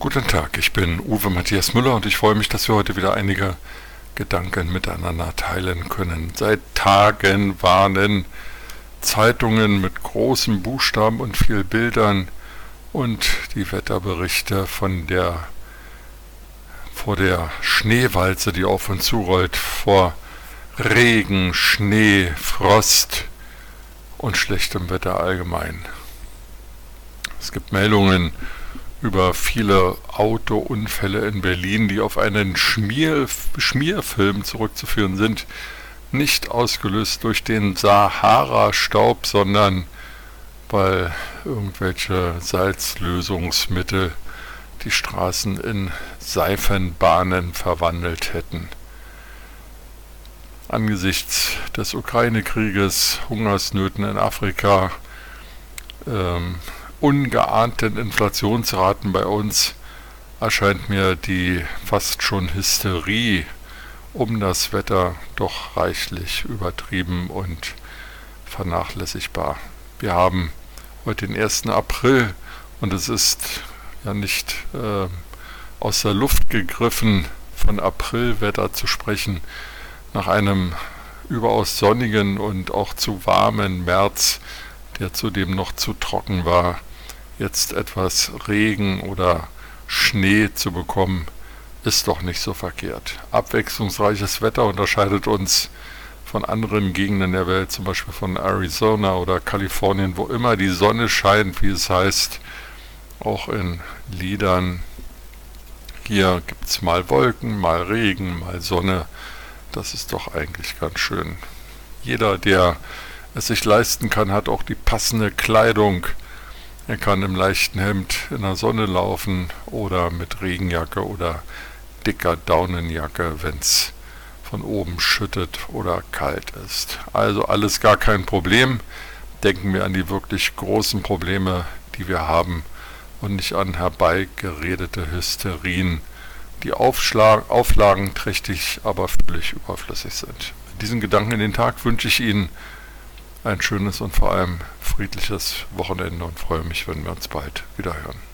Guten Tag, ich bin Uwe Matthias Müller und ich freue mich, dass wir heute wieder einige Gedanken miteinander teilen können. Seit Tagen warnen Zeitungen mit großen Buchstaben und viel Bildern und die Wetterberichte von der vor der Schneewalze, die auf uns zurollt, vor Regen, Schnee, Frost und schlechtem Wetter allgemein. Es gibt Meldungen über viele Autounfälle in Berlin, die auf einen Schmier, Schmierfilm zurückzuführen sind, nicht ausgelöst durch den Sahara-Staub, sondern weil irgendwelche Salzlösungsmittel die Straßen in Seifenbahnen verwandelt hätten. Angesichts des Ukraine-Krieges, Hungersnöten in Afrika, ähm, ungeahnten Inflationsraten bei uns erscheint mir die fast schon Hysterie um das Wetter doch reichlich übertrieben und vernachlässigbar. Wir haben heute den 1. April und es ist ja nicht äh, aus der Luft gegriffen, von Aprilwetter zu sprechen. Nach einem überaus sonnigen und auch zu warmen März, der zudem noch zu trocken war, jetzt etwas Regen oder Schnee zu bekommen, ist doch nicht so verkehrt. Abwechslungsreiches Wetter unterscheidet uns von anderen Gegenden der Welt, zum Beispiel von Arizona oder Kalifornien, wo immer die Sonne scheint, wie es heißt, auch in Liedern. Hier gibt es mal Wolken, mal Regen, mal Sonne. Das ist doch eigentlich ganz schön. Jeder, der es sich leisten kann, hat auch die passende Kleidung er kann im leichten Hemd in der Sonne laufen oder mit Regenjacke oder dicker Daunenjacke, wenn es von oben schüttet oder kalt ist. Also alles gar kein Problem. Denken wir an die wirklich großen Probleme, die wir haben und nicht an herbeigeredete Hysterien, die auflagenträchtig, aber völlig überflüssig sind. Mit diesen Gedanken in den Tag wünsche ich Ihnen ein schönes und vor allem friedliches Wochenende und freue mich, wenn wir uns bald wieder hören.